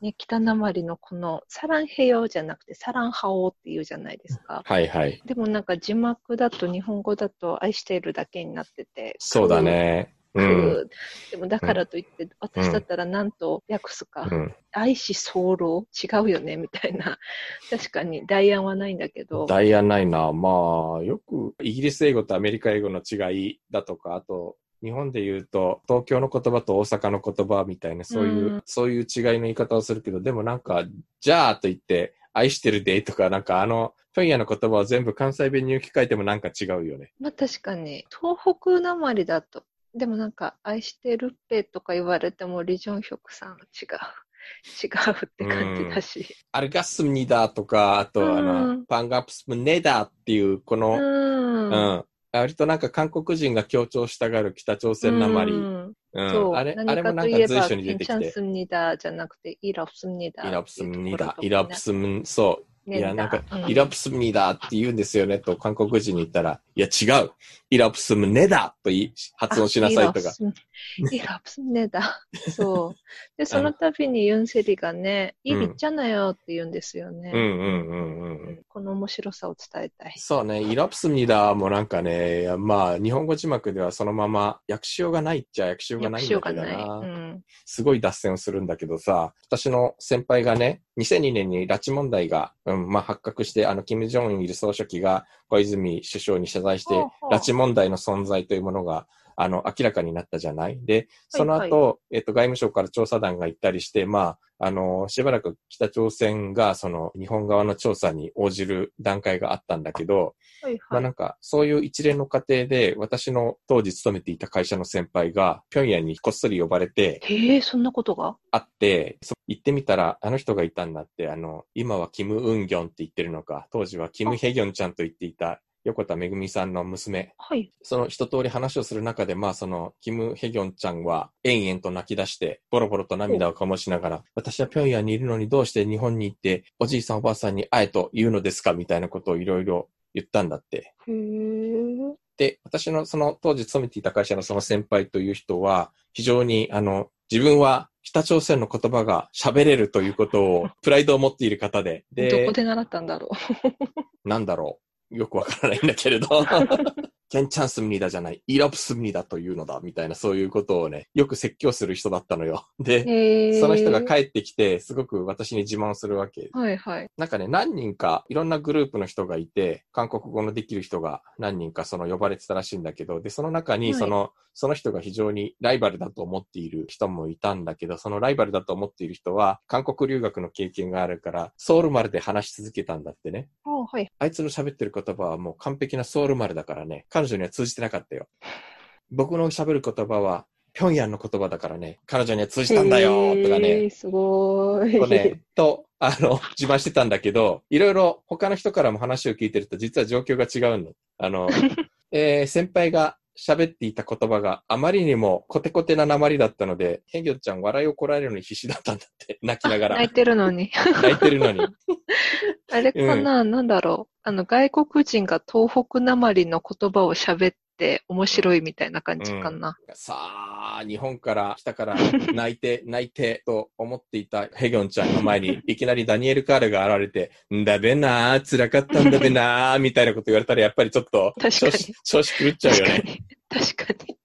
ね、北なまりのこの、サランヘヨじゃなくて、サランハオって言うじゃないですか。はいはい。でもなんか字幕だと、日本語だと、愛しているだけになってて。そうだね。うん。でもだからといって、私だったら何と訳すか、うん。愛し候違うよねみたいな。確かに代案はないんだけど。ダイヤないな。まあ、よくイギリス英語とアメリカ英語の違いだとか、あと、日本で言うと、東京の言葉と大阪の言葉みたいな、そういう、うんそういう違いの言い方をするけど、でもなんか、じゃあと言って、愛してるでとか、なんかあの、ピョンヤの言葉を全部関西弁に置き換えてもなんか違うよね。まあ確かに、東北なまりだと、でもなんか、愛してるっぺとか言われても、リジョンヒョクさんは違う。違うって感じだし。アルガスムニダとか、あと、あうの、んパンガプスムネダっていう、こうの、ん。うん。割となんか韓国人が強調したがる北朝鮮なまり。ううん。んそう。あれ、あ何れもなんかといえば、か随所に出てきて괜찮습니다じゃなくて、イラプスムニダ。イラプスムニダ、イラプスム、そう。 いや、なんか、うんイラプスムニダって言うんですよね、と韓国人に言ったら、いや、違う。イラプスムネダと言い発音しなさいとか。イラプスムネダ。そう。で、その度にユンセリがね、うんいいじゃないよって言うんですよね。うんうんうんうんうん。この面白さを伝えたい。そうね、イラプスムニダもなんかね、まあ、日本語字幕ではそのまま訳しようがないっちゃ訳しようがないんだけどがな。すごい脱線をするんだけどさ、私の先輩がね、2002年に拉致問題が、うん、まあ発覚して、あの、金正恩いる総書記が小泉首相に謝罪して、拉致問題の存在というものが、あの、明らかになったじゃない？で、そのはい。後、えっと、外務省から調査団が行ったりして、まあ、あの、しばらく北朝鮮が、その、日本側の調査に応じる段階があったんだけど、はいはい。まあなんか、そういう一連の過程で、私の当時勤めていた会社の先輩が、平壌にこっそり呼ばれて、へえ、そんなことが？会って、そ行ってみたら、あの人がいたんだって、あの、今はキム・ウンギョンって言ってるのか、当時はキム・ヘギョンちゃんと言っていた、横田めぐみさんの娘。はい。その一通り話をする中で、まあその、キム・ヘギョンちゃんは、延々と泣き出して、ボロボロと涙を醸しながら、私は平壌にいるのにどうして日本に行って、おじいさんおばあさんに会えと言うのですかみたいなことをいろいろ言ったんだって。へえ。で、私のその当時勤めていた会社のその先輩という人は、非常にあの、自分は北朝鮮の言葉が喋れるということを、プライドを持っている方で、どでこ、で習ったんだろなんだろう。よくわからないんだけれど、ケンチャンスミニダじゃない、イラプスミニダというのだ、みたいなそういうことをね、よく説教する人だったのよ。う。で。その人が帰ってきて、すごく私に自慢するわけ。はいはい。なんかね、何人か、いろんなグループの人がいて、韓国語のできる人が何人かその呼ばれてたらしいんだけど、で、その中に、はいその、その人が非常にライバルだと思っている人もいたんだけど、そのライバルだと思っている人は、韓国留学の経験があるから、ソウル丸で話し続けたんだってね。あはい。あいつの喋ってる言葉はもう完璧なソウル丸だからね、彼女には通じてなかったよ。僕の喋る言葉は、平壌の言葉だからね、彼女には通じたんだよ、とかねすごい。とね、と、あの、自慢してたんだけど、いろいろ他の人からも話を聞いてると、実は状況が違うの。あの、えー先輩が喋っていた言葉があまりにもコテコテな鉛だったので、ヘギョちゃん笑いをこらえるのに必死だったんだって、泣きながら。泣いてるのに。泣いてるのに。あれかな、なんだろう。あの、外国人が東北なまりの言葉を喋って面白いみたいな感じかな。さあ、日本から来たから 泣いて、泣いてと思っていたヘギョンちゃんの前に、いきなりダニエル・カールが現れて、んだべなー、辛かったんだべなー、みたいなこと言われたら、やっぱりちょっと、確かに調子、調子狂っちゃうよね。確かに。確かに。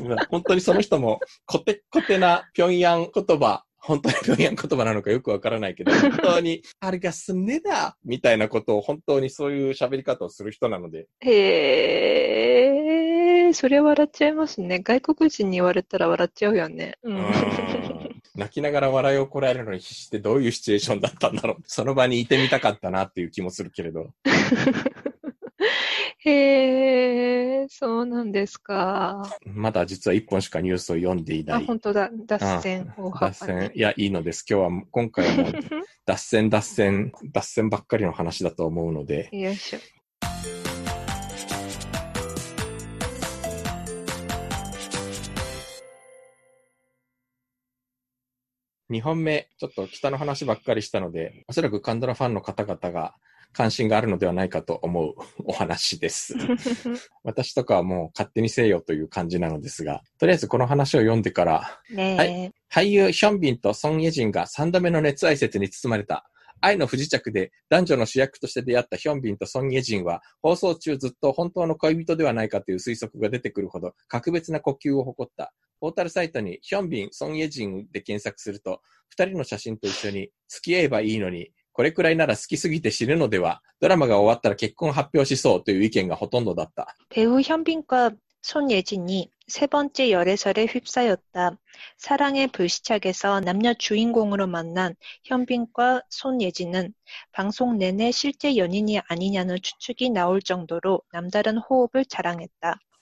うん本当にその人も、コテコテな平壌言葉、本当に平壌言葉なのかよくわからないけど、本当に、あれがすねだみたいなことを本当にそういう喋り方をする人なので、へえ、それ笑っちゃいますね。外国人に言われたら笑っちゃうよね。う。うんん泣きながら笑いをこらえるのに必死ってどういうシチュエーションだったんだろう。その場にいてみたかったなっていう気もするけれど。へえ、そうなんですか。まだ実は一本しかニュースを読んでいなあ、い。本当だ。脱線大幅脱に線。いや、いいのです。今日は、今回はもう、脱線、脱線、脱線ばっかりの話だと思うので、よいしょ。2本目、ちょっと北の話ばっかりしたので、おそらくカンドラファンの方々が関心があるのではないかと思う お話です。私とかはもう勝手にせよという感じなのですが、とりあえずこの話を読んでから、ねえ。俳優ヒョンビンとソン・イェジンが3度目の熱愛説に包まれた。愛の不時着で男女の主役として出会ったヒョンビンとソン・イェジンは放送中ずっと本当の恋人ではないかという推測が出てくるほど格別な呼吸を誇った。ポータルサイトにヒョンビン、ソン・イェジンで検索すると二人の写真と一緒に付き合えばいいのに これくらいなら好きすぎて死ぬのではドラマが終わったら結婚発表しそうという意見がほとんどだった。 배우 현빈과 손예진이 세 번째 열애설에 휩싸였다. 사랑의 불시착에서 남녀 주인공으로 만난 현빈과 손예진은 방송 내내 실제 연인이 아니냐는 추측이 나올 정도로 남다른 호흡을 자랑했다.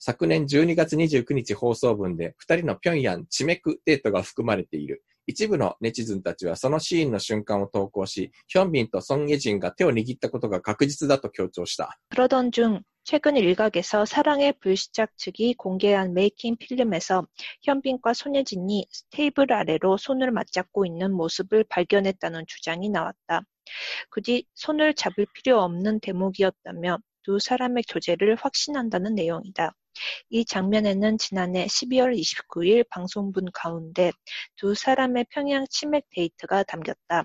昨年12月29日放送分で、二人の平壌チメクデートが含まれている。一部のネチズンたちはそのシーンの瞬間を投稿し、ヒョンビンとソン・イェジンが手を握ったことが確実だと強調した。 그러던 중 최근 일각에서 사랑의 불시착 측이 공개한 메이킹 필름에서 현빈과 손예진이 테이블 아래로 손을 맞잡고 있는 모습을 발견했다는 주장이 나왔다. 굳이 손을 잡을 필요 없는 대목이었다며 두 사람의 교제를 확신한다는 내용이다. 이 장면에는 지난해 12월 29일 방송분 가운데 두 사람의 평양 치맥 데이트가 담겼다.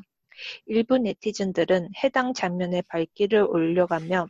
일부 네티즌들은 해당 장면에 발길을 올려가며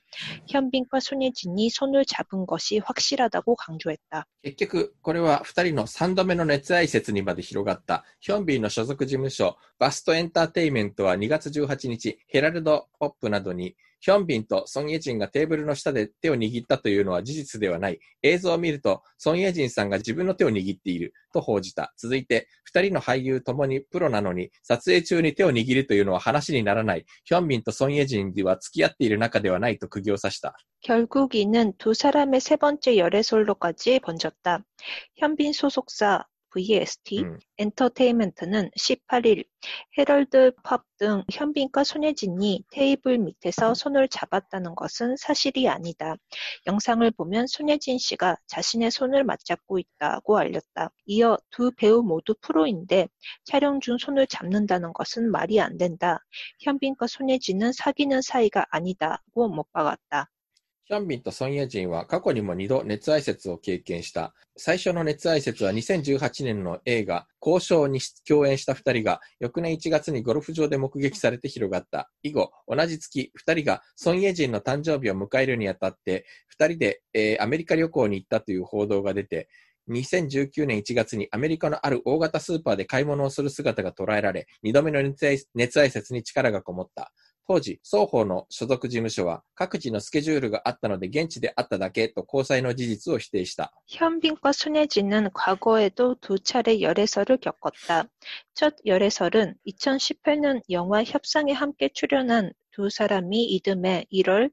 현빈과 손예진이 손을 잡은 것이 확실하다고 강조했다. 結局、これは二人の三度目の熱愛説にまで広がった。ヒョンビンの所属事務所、バストエンターテイメントは2月18日、ヘラルド・ポップなどに、 ヒョンビンとソン・イェジンがテーブルの下で手を握ったというのは事実ではない。映像を見ると、ソン・イェジンさんが自分の手を握っていると報じた。続いて、二人の俳優ともにプロなのに、撮影中に手を握るというのは話にならない。ヒョンビンとソン・イェジンでは付き合っている仲ではないと釘を刺した。 결국 이는 두 사람의 세 번째 열애설로까지 번졌다. 현빈 소속사 VST うん 엔터테인먼트는 18일 헤럴드 펍등 현빈과 손예진이 테이블 밑에서 손을 잡았다는 것은 사실이 아니다. 영상을 보면 손예진 씨가 자신의 손을 맞잡고 있다고 알렸다. 이어 두 배우 모두 프로인데 촬영 중 손을 잡는다는 것은 말이 안 된다. 현빈과 손예진은 사귀는 사이가 아니다고 못 박았다. ヒョンビンとソン・イェジンは過去にも2度熱愛説を経験した。最初の熱愛説は2018年の映画、交渉に共演した2人が翌年1月にゴルフ場で目撃されて広がった。以後、同じ月、2人がソン・イェジンの誕生日を迎えるにあたって、2人で、えーアメリカ旅行に行ったという報道が出て、2019年1月にアメリカのある大型スーパーで買い物をする姿が捉えられ、2度目の熱愛熱愛説に力がこもった。当時、双方の所属事務所は各自のスケジュールがあったので現地であっただけと交際の事実を否定した。 현빈과 손예진은 과거에도 두 차례 열애설을 겪었다. 첫 열애설은 2018년 영화 협상에 함께 출연한 두 사람이 이듬해 1월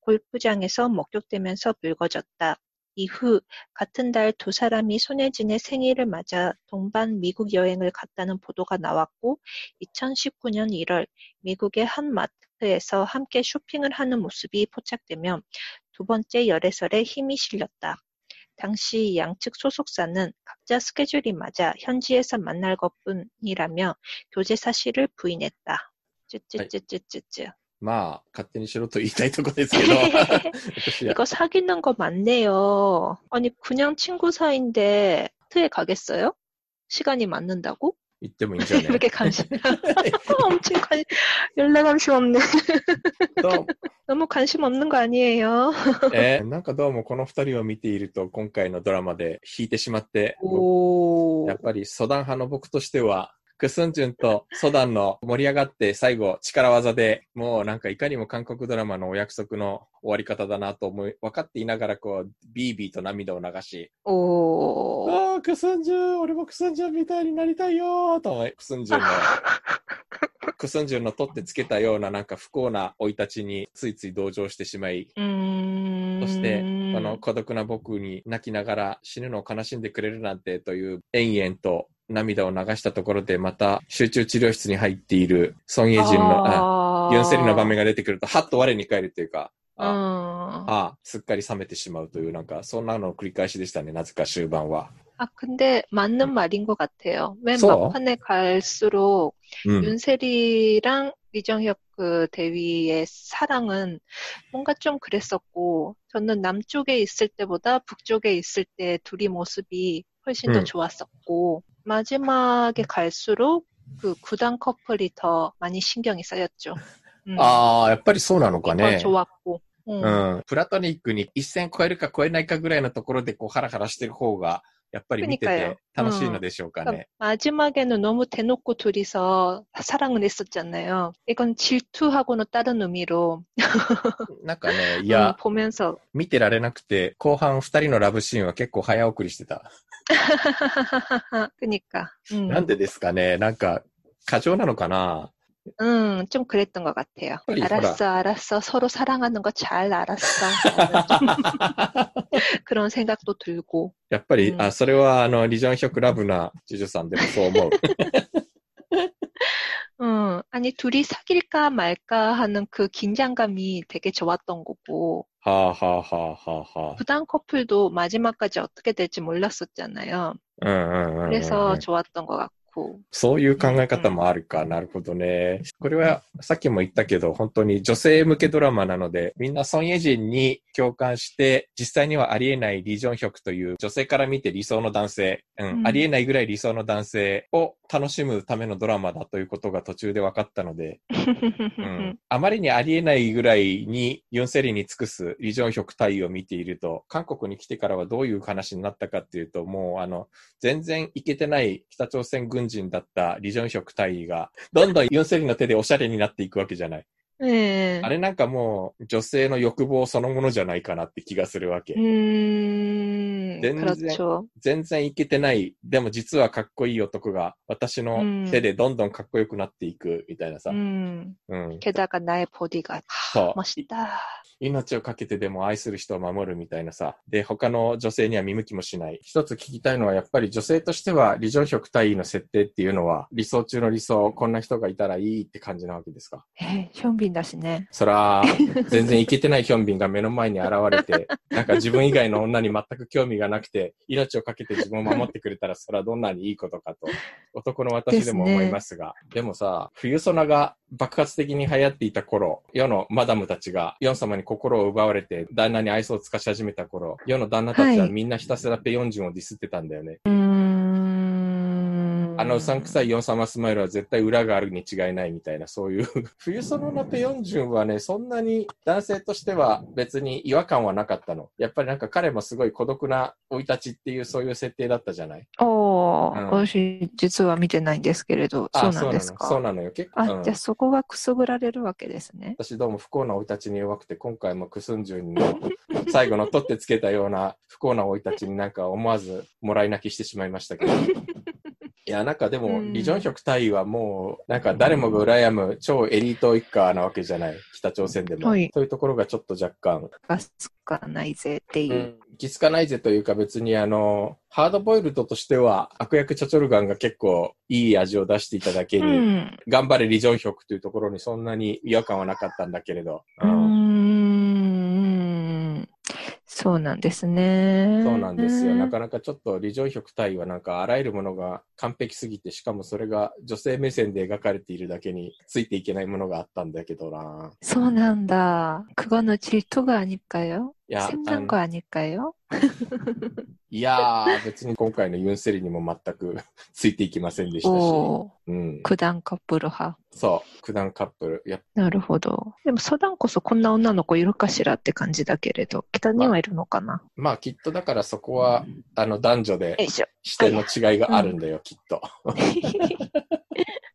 골프장에서 목격되면서 불거졌다. 이후 같은 달 두 사람이 손예진의 생일을 맞아 동반 미국 여행을 갔다는 보도가 나왔고 2019년 1월 미국의 한 마트에서 함께 쇼핑을 하는 모습이 포착되며 두 번째 열애설에 힘이 실렸다. 당시 양측 소속사는 각자 스케줄이 맞아 현지에서 만날 것뿐이라며 교제 사실을 부인했다. 쯔쯔쯔쯔쯔쯔. まあ、勝手にしろと言いたいとこですけど、私は 이거 사귀는 거 맞네요. 아니 그냥 친구 사이인데 트에 가겠어요? 시간이 맞는다고? 言ってもいいんじゃない 이렇게 관심 엄청 관 연락 관심 없네. どうも 너무 관심 없는 거 아니에요? えーなんかどうもこの二人を見ていると今回のドラマで引いてしまって、 오. やっぱりソダン派の僕としては、 クスンジュンとソダンの盛り上がって最後力技でもうなんかいかにも韓国ドラマのお約束の終わり方だなと思い、分かっていながらこう、ビービーと涙を流し、 오. ああ、クスンジュン、俺もクスンジュンみたいになりたいよーと思い、クスンジュンの、クスンジュンの取ってつけたようななんか不幸な生い立ちについつい同情してしまい、 음. そして、この孤独な僕に泣きながら死ぬのを悲しんでくれるなんてという延々と涙を流したところでまた集中治療室に入っているソン・イェジンの、あ 아. ユン・セリの場面が出てくると、はっと我に返るというか、あ 음. あすっかり冷めてしまうという、なんか、そんなのの繰り返しでしたね、なぜか終盤は。 아, 근데 맞는 말인 것 같아요. 맨 써? 막판에 갈수록 うん。 윤세리랑 리정혁 그 대위의 사랑은 뭔가 좀 그랬었고, 저는 남쪽에 있을 때보다 북쪽에 있을 때 둘이 모습이 훨씬 더 음. 좋았었고, 마지막에 갈수록 그 구단 커플이 더 많이 신경이 쌓였죠. 음. ああ、やっぱりそうなのか 더 ね。 좋았고. う。うんん。プラトニックに一線超えるか超えないかぐらいのところでこうハラハラしてる方が、 やっぱり見て 그러니까요 て楽しいのでしょうかね。 마지막에는 너무 대놓고 둘이서 사랑을 했었잖아요. 이건 질투하고는 다른 의미로 なんかね、い 음, や、 보면서 見てられなくて、後半二人のラブシーンは結構早送りしてた。 그니까. 음, なんでですかねなんか、過剰なのかな 음, 좀 그랬던 것 같아요. 빨리 알았어, 알았어. 서로 사랑하는 거 잘 알았어. 그런 생각도 들고. やっぱり、うんあ、それは、あの、リジョンヒョクラブなジュジュさんでもそう思う。 음, 아니, 둘이 사귈까 말까 하는 그 긴장감이 되게 좋았던 거고, はあはあはあはあはあ。 부당 커플도 마지막까지 어떻게 될지 몰랐었잖아요. うんうんうんうんうん。 그래서 좋았던 것 같고. そういう考え方もあるか。なるほどね。これは、さっきも言ったけど、本当に女性向けドラマなので、みんなソン・イェジンに共感して、実際にはありえないリ・ジョンヒョクという女性から見て理想の男性、うん、うん。ありえないぐらい理想の男性を楽しむためのドラマだということが途中で分かったので、うん、あまりにありえないぐらいにユンセリに尽くすリ・ジョンヒョク隊を見ていると、韓国に来てからはどういう話になったかっていうと、もうあの、全然いけてない北朝鮮軍ン人だったリ・ジョンヒョク大尉が、どんどんユンセリの手でおしゃれになっていくわけじゃない。えー、あれなんかもう女性の欲望そのものじゃないかなって気がするわけ。うーん全然、全然いけてない、でも実はかっこいい男が、私の手でどんどんかっこよくなっていく、みたいなさ。うん。うん。気高ないボディが、そう。ました。命をかけてでも愛する人を守るみたいなさ。で、他の女性には見向きもしない。一つ聞きたいのは、やっぱり女性としては、理情職対位の設定っていうのは、理想中の理想、こんな人がいたらいいって感じなわけですか？えー、ヒョンビンだしね。そら、全然いけてないヒョンビンが目の前に現れて、なんか自分以外の女に全く興味がなくて、命をかけて自分を守ってくれたら、それはどんなにいいことかと、男の私でも思いますが。でもさ、冬ソナが爆発的に流行っていた頃、世のマダムたちが、ヨン様に心を奪われて、旦那に愛想を尽かし始めた頃、世の旦那たちははいみんなひたすらペヨンジュンをディスってたんだよね。 음, あのうさんくさいヨン様スマイルは絶対裏があるに違いないみたいな、そういう。冬ソナのペヨンジュンはね、そんなに男性としては別に違和感はなかったの。やっぱりなんか彼もすごい孤独な生い立ちっていうそういう設定だったじゃない？ 어, 응. 私実は見てないんですけれど、そうなんですか？そうなのよ。結構、あ、うんじゃあそこがくすぐられるわけですね。私どうも不幸な生い立ちに弱くて、今回もクスンジュンの最後の取ってつけたような不幸な生い立ちになんか思わずもらい泣きしてしまいましたけど。いや、なんかでも、うんリジョンヒョク隊はもう、なんか誰もが羨む超エリート一家なわけじゃない。北朝鮮でも。はいそういうところがちょっと若干、ガスかないぜっていう。気づかないぜというか別にあの、ハードボイルドとしては悪役チャチョルガンが結構いい味を出していただけうに、ん。頑張れリジョンヒョクというところにそんなに違和感はなかったんだけれど。うーん。そうなんですね。そうなんですよ。なかなかちょっと、リジョンヒョク隊はなんかあらゆるものが完璧すぎて、しかもそれが女性目線で描かれているだけについていけないものがあったんだけどな。そうなんだ。그거는질투가아닐까요 いや、千は2回よ。いやー、別に今回のユンセリにも全く ついていきませんでしたし。うん。九段カップル派。そう、九段カップル。やなるほど。でも、ソダンこそこんな女の子いるかしらって感じだけれど、北にはいるのかな？まあ、まあ、きっとだからそこは、あの、男女で視点の違いがあるんだよ、うん、きっと。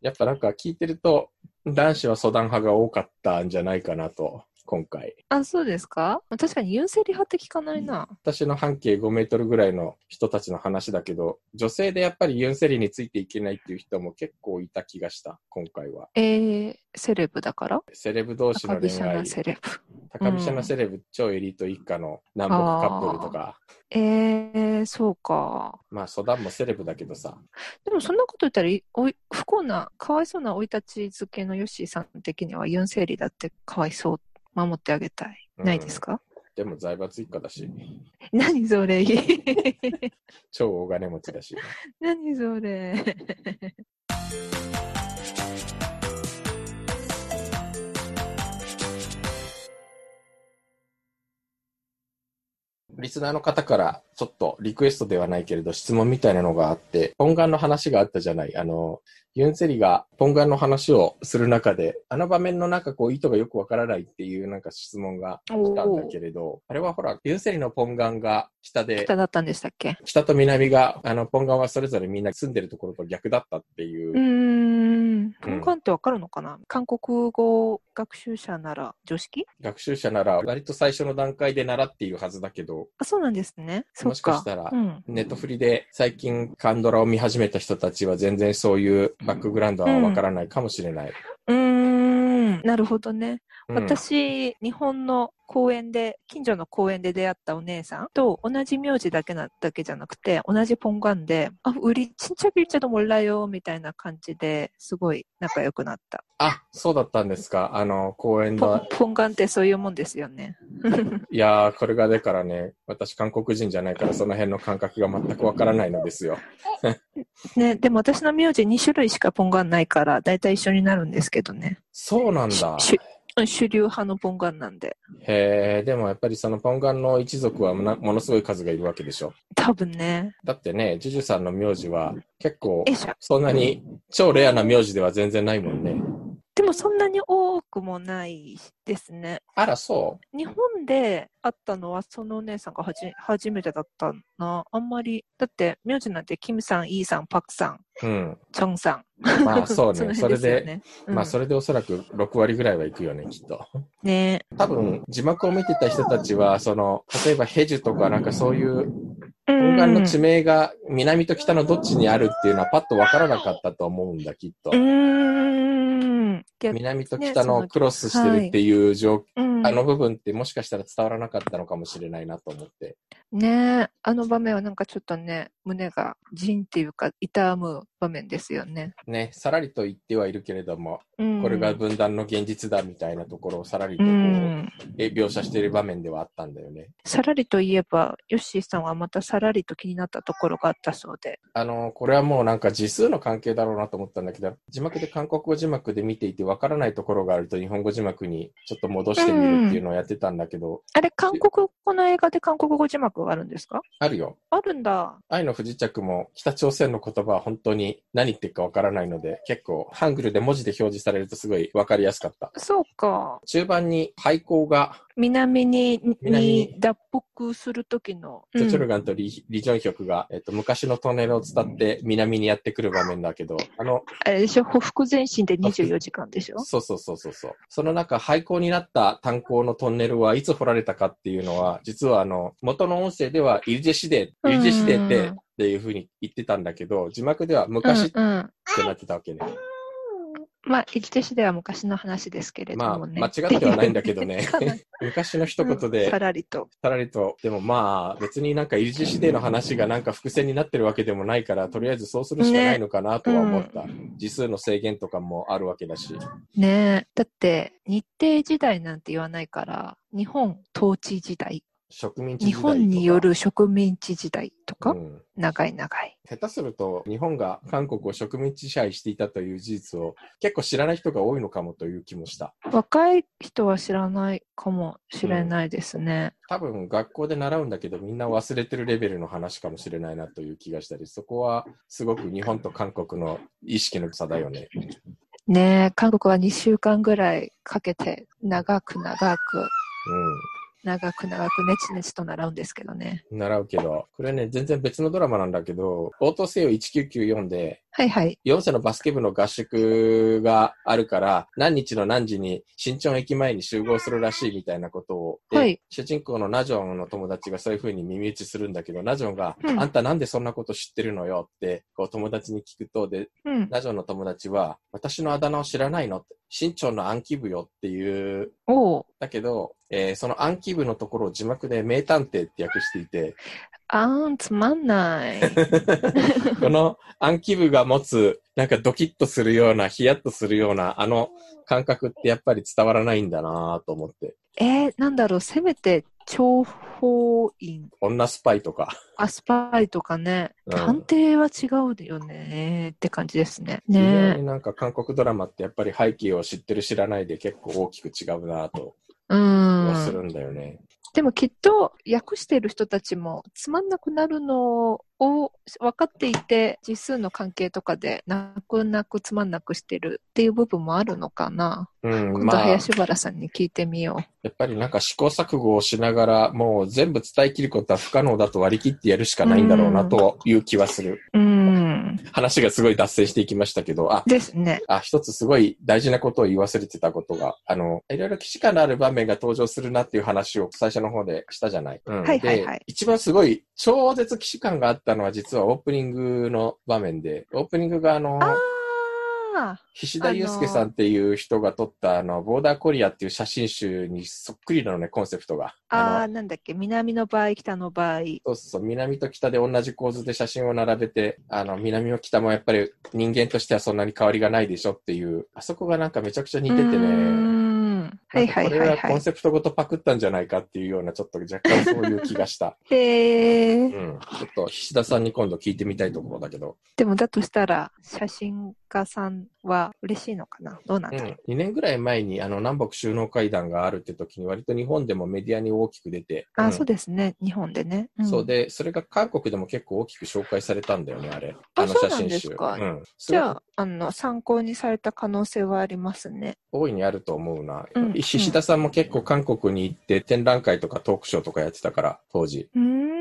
やっぱなんか聞いてると、男子はソダン派が多かったんじゃないかなと。今回。あ、そうですか？確かにユンセリ派って聞かないな。私の半径5メートルぐらいの人たちの話だけど、女性でやっぱりユンセリについていけないっていう人も結構いた気がした、今回は。えー、セレブだから？セレブ同士の恋愛高飛車な、セレブ。高飛車なセレブ、超エリート一家の南北カップルとか、えー、そうか。まあ、ソダンもセレブだけどさ、でもそんなこと言ったらいおい、不幸な、かわいそうな生い立ち付けのヨッシーさん的にはユンセリだってかわいそう。守ってあげたい。うん。ないですか、でも財閥一家だし、何それ？超大金持ちだし。何それ？リスナーの方からちょっとリクエストではないけれど質問みたいなのがあって、ポンガンの話があったじゃない。あの、ユンセリがポンガンの話をする中で、あの場面のなんかこう意図がよくわからないっていうなんか質問が来たんだけれど、あれはほら、ユンセリのポンガンが北で、北だったんでしたっけ？北と南が、あの、ポンガンはそれぞれみんな住んでるところと逆だったっていううーん。ポンカンってわかるのかな、韓国語学習者なら常識？学習者なら割と最初の段階で習っているはずだけど、あ、そうなんですね。そも。しかしたらうん。ネットフリで最近カンドラを見始めた人たちは全然そういうバックグラウンドはわからないかもしれない。うーん。なるほどね。うん、私、日本の公園で、近所の公園で出会ったお姉さんと同じ名字だけなだけじゃなくて、同じポンガンで、あ、우리친척일지도몰라요みたいな感じですごい仲良くなった。あ、そうだったんですか。あの、公園のポン、ポンガンってそういうもんですよね。いやー、これがだからね、私韓国人じゃないからその辺の感覚が全くわからないのですよ。ね、でも私の名字2種類しかポンガンないから、だいたい一緒になるんですけどね。そうなんだ。 主流派のポンガンなんで。へえ、でもやっぱりそのポンガンの一族はものすごい数がいるわけでしょ。多分ね。だってね、ジュジュさんの名字は結構。そんなに超レアな名字では全然ないもんね。でもそんなに多くもないですね。あら、そ日本で会ったのはそのお姉さんがはじ初めてだったな。あんまり、だって名字なんてキムさん、イーさん、パクさん、う。うん。チョンさん。まあそう ね。それで、ね、まあそれ。れでおそらく6割ぐらいはいくよね、きっと。ね多分、字幕を見てた人たちは、その、例えばヘジュとかなんかそういう、ポ本願の地名が南と北のどっちにあるっていうのはパッとわからなかったと思うんだ、きっとう。ーん。逆南と北のクロスしてるっていう状うん。あの部分ってもしかしたら伝わらなかったのかもしれないなと思って。ねえ、あの場面はなんかちょっとね、胸がジンっていうか痛む場面ですよね。ね、さらりと言ってはいるけれども、うん、これが分断の現実だみたいなところをさらりとうこう、ん。え描写している場面ではあったんだよね。さらりといえば、ヨッシーさんはまたさらりと気になったところがあったそうで。あの、これはもうなんか字数の関係だろうなと思ったんだけど、字幕で韓国語字幕で見ていてわからないところがあると日本語字幕にちょっと戻してみるっていうのをやってたんだけど、あれ、韓国語の映画で韓国語字幕があるんですか？あるよ。あるんだ。愛の不時着も北朝鮮の言葉は本当に何言ってるかわからないので、結構ハングルで文字で表示されるとすごいわかりやすかった。そうか。中盤に廃校が、南に南にに脱北するときの。チョチョルうんガンとリ,、リジョンヒョクが、えっと、昔のトンネルを伝って南にやってくる場面だけど、あの、あれでしょ、ほふ前進で24時間でしょ？そうそうそうそうそう。その中、廃校になった炭鉱のトンネルはいつ掘られたかっていうのは、実はあの、元の音声ではイルジェシデ、イルジェシデって、うんっていうふうに言ってたんだけど、字幕では昔っうんうん。てなってたわけね。まあ、一手市では昔の話ですけれどまあ、もね。間違ってはないんだけどね。昔の一言うんでさ、らりと。さらりと、でもまあ、別になんかイルジェシデの話がなんか伏線になってるわけでもないから、とりあえずそうするしかないのかなとは思った。字数の制限とかもあるわけだし。ねえ。だって、日帝時代なんて言わないから、日本統治時代、植民地時日代とか本による植民地時代とか、うん長い長い。下手すると日本が韓国を植民地支配していたという事実を結構知らない人が多いのかもという気もした。若い人は知らないかもしれないですね。多分学校で習うんだけどみんな忘れてるレベルの話かもしれないなという気がしたり、そこはすごく日本と韓国の意識の差だよね。ねえ、韓国は2週間ぐらいかけて、長く長く、長く長くネチネチと習うんですけどね。うん。習うけど、これね、全然別のドラマなんだけど、応答せよ1994で、はいはい。4世のバスケ部の合宿があるから、何日の何時に新町駅前に集合するらしいみたいなことを、ではい主人公のナジョンの友達がそういう風に耳打ちするんだけど、ナジョンが、うんあんたなんでそんなこと知ってるのよって、こう友達に聞くと、で、うん。ナジョンの友達は、私のあだ名を知らないのって、新町の暗記部よっていう。だけど、えーその暗記部のところを字幕で名探偵って訳していて、あーん、つまんない。この暗記部が持つ、なんかドキッとするような、ヒヤッとするような、あの感覚ってやっぱり伝わらないんだなと思って。えー、なんだろう、せめて、諜報員、女スパイとか。アスパイとかね、うん探偵は違うよねって感じですね。ねになんか韓国ドラマってやっぱり背景を知ってる知らないで結構大きく違うなとう気がすん。るんだよね。でもきっと訳してる人たちもつまんなくなるのを分かっていて、実数の関係とかで泣く泣くつまんなくしてるっていう部分もあるのかな。うん、今度林原さんに聞いてみよう。やっぱりなんか試行錯誤をしながら、もう全部伝え切ることは不可能だと割り切ってやるしかないんだろうなという気はする。うん。話がすごい脱線していきましたけど、あ、ですね。あ、一つすごい大事なことを言い忘れてたことが、あの、いろいろ既視感のある場面が登場するなっていう話を最初の方でしたじゃない。うん、はいはいはいで、一番すごい超絶既視感があったのは実はオープニングの場面で、オープニングがあの、あ。菱田祐介さんっていう人が撮ったあの、ボーダーコリアっていう写真集にそっくりなのね、コンセプトが。ああ、のなんだっけ、南の場合、北の場合。そうそう、南と北で同じ構図で写真を並べて、あの、南も北もやっぱり人間としてはそんなに変わりがないでしょっていう、あそこがなんかめちゃくちゃ似ててね。んはいはいなんかこれはいはい。はコンセプトごとパクったんじゃないかっていうような、ちょっと若干そういう気がした。へえ。うん。ちょっと、菱田さんに今度聞いてみたいところだけど。でもだとしたら、写真家さんは嬉しいのかな？どうなんうんだろう。。2年ぐらい前に、あの、南北首脳会談があるって時に、割と日本でもメディアに大きく出て。あ、んそうですね。日本でね。んそう。で、それが韓国でも結構大きく紹介されたんだよね、あれ。あのそうなんですかうん。じゃあ、あの、参考にされた可能性はありますね。大いにあると思うな。うん菱田さんも結構韓国に行って展覧会とかトークショーとかやってたから、当時。うーん。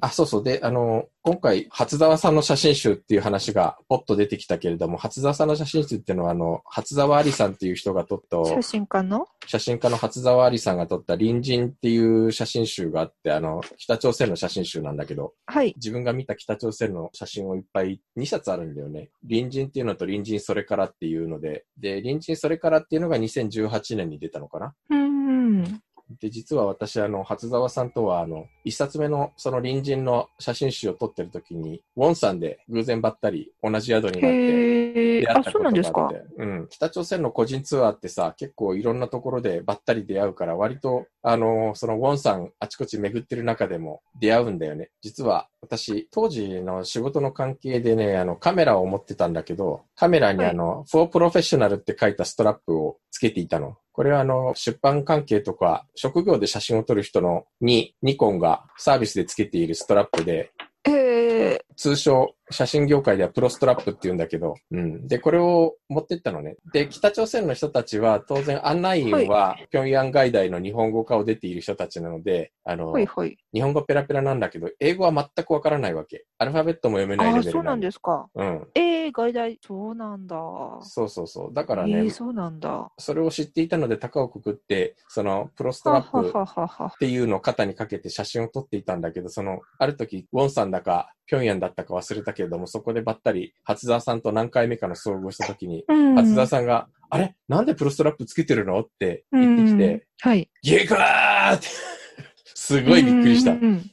あ、そうそう。で、あの、今回、初沢さんの写真集っていう話がポッと出てきたけれども、初沢さんの写真集っていうのは、あの、初沢ありさんっていう人が撮った、写真家の？写真家の初沢ありさんが撮った隣人っていう写真集があって、あの、北朝鮮の写真集なんだけど、はい。自分が見た北朝鮮の写真をいっぱい2冊あるんだよね。隣人っていうのと隣人それからっていうので、で、隣人それからっていうのが2018年に出たのかなうーん。で、実は私、あの、初沢さんとは、あの、一冊目のその隣人の写真集を撮ってる時に、ウォンさんで偶然ばったり同じ宿になって、出会ったことそうなんですか。うん。北朝鮮の個人ツアーってさ、結構いろんなところでばったり出会うから、割と、あの、そのウォンさんあちこち巡ってる中でも出会うんだよね。実は、私、当時の仕事の関係でね、あの、カメラを持ってたんだけど、カメラにはいあの、フォープロフェッショナルって書いたストラップをつけていたの。これはあの、出版関係とか、職業で写真を撮る人のに、ニコンがサービスでつけているストラップで、へえ。通称、写真業界ではプロストラップって言うんだけど、うん。で、これを持ってったのね。で、北朝鮮の人たちは、当然案内員は、平壌外大の日本語科を出ている人たちなので、あの、ほいほい。日本語ペラペラなんだけど、英語は全くわからないわけ。アルファベットも読めないレベルあ、そうなんでですか。うん。ええ、外大。そうなんだ。そうそうそう。だからね、ええ、そうなんだ。はそれを知っていたので、高をくくって、その、プロストラップはははは。っていうのを肩にかけて写真を撮っていたんだけど、その、ある時、ウォンさんだか、ピョンヤンだったか忘れたけれども、そこでばったり、初沢さんと何回目かの遭遇した時に、うん。初沢さんが、あれ？なんでプロストラップつけてるの？って言ってきて、はい。ゲクーって、すごいびっくりしたうん。うんうん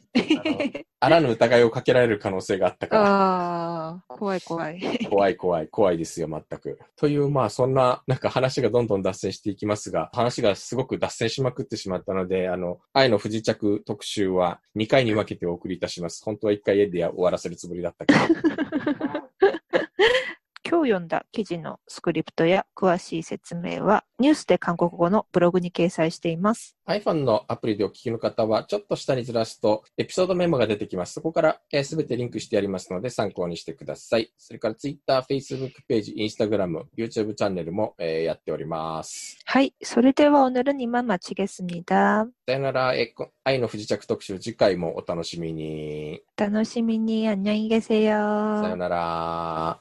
あらぬ疑いをかけられる可能性があったから、ああ、怖い怖い。怖い怖い、怖いですよ、全く。という、まあ、そんな、なんか話がどんどん脱線していきますが、話がすごく脱線しまくってしまったので、あの、愛の不時着特集は2回に分けてお送りいたします。本当は1回で終わらせるつもりだったけど。今日読んだ記事のスクリプトや詳しい説明はニュースで韓国語のブログに掲載しています。 iPhone のアプリでお聞きの方は、ちょっと下にずらすと、エピソードメモが出てきます。そこからすべてリンクしてありますので、参考にしてください。それから Twitter、Facebook ページ、Instagram、YouTube チャンネルも、えーやっております。はい. それでは 오늘은 이만 마치겠습니다. さよなら、えーこ愛の不時着特集、次回もお楽しみに。 楽しみに 안녕히 계세요. さよなら。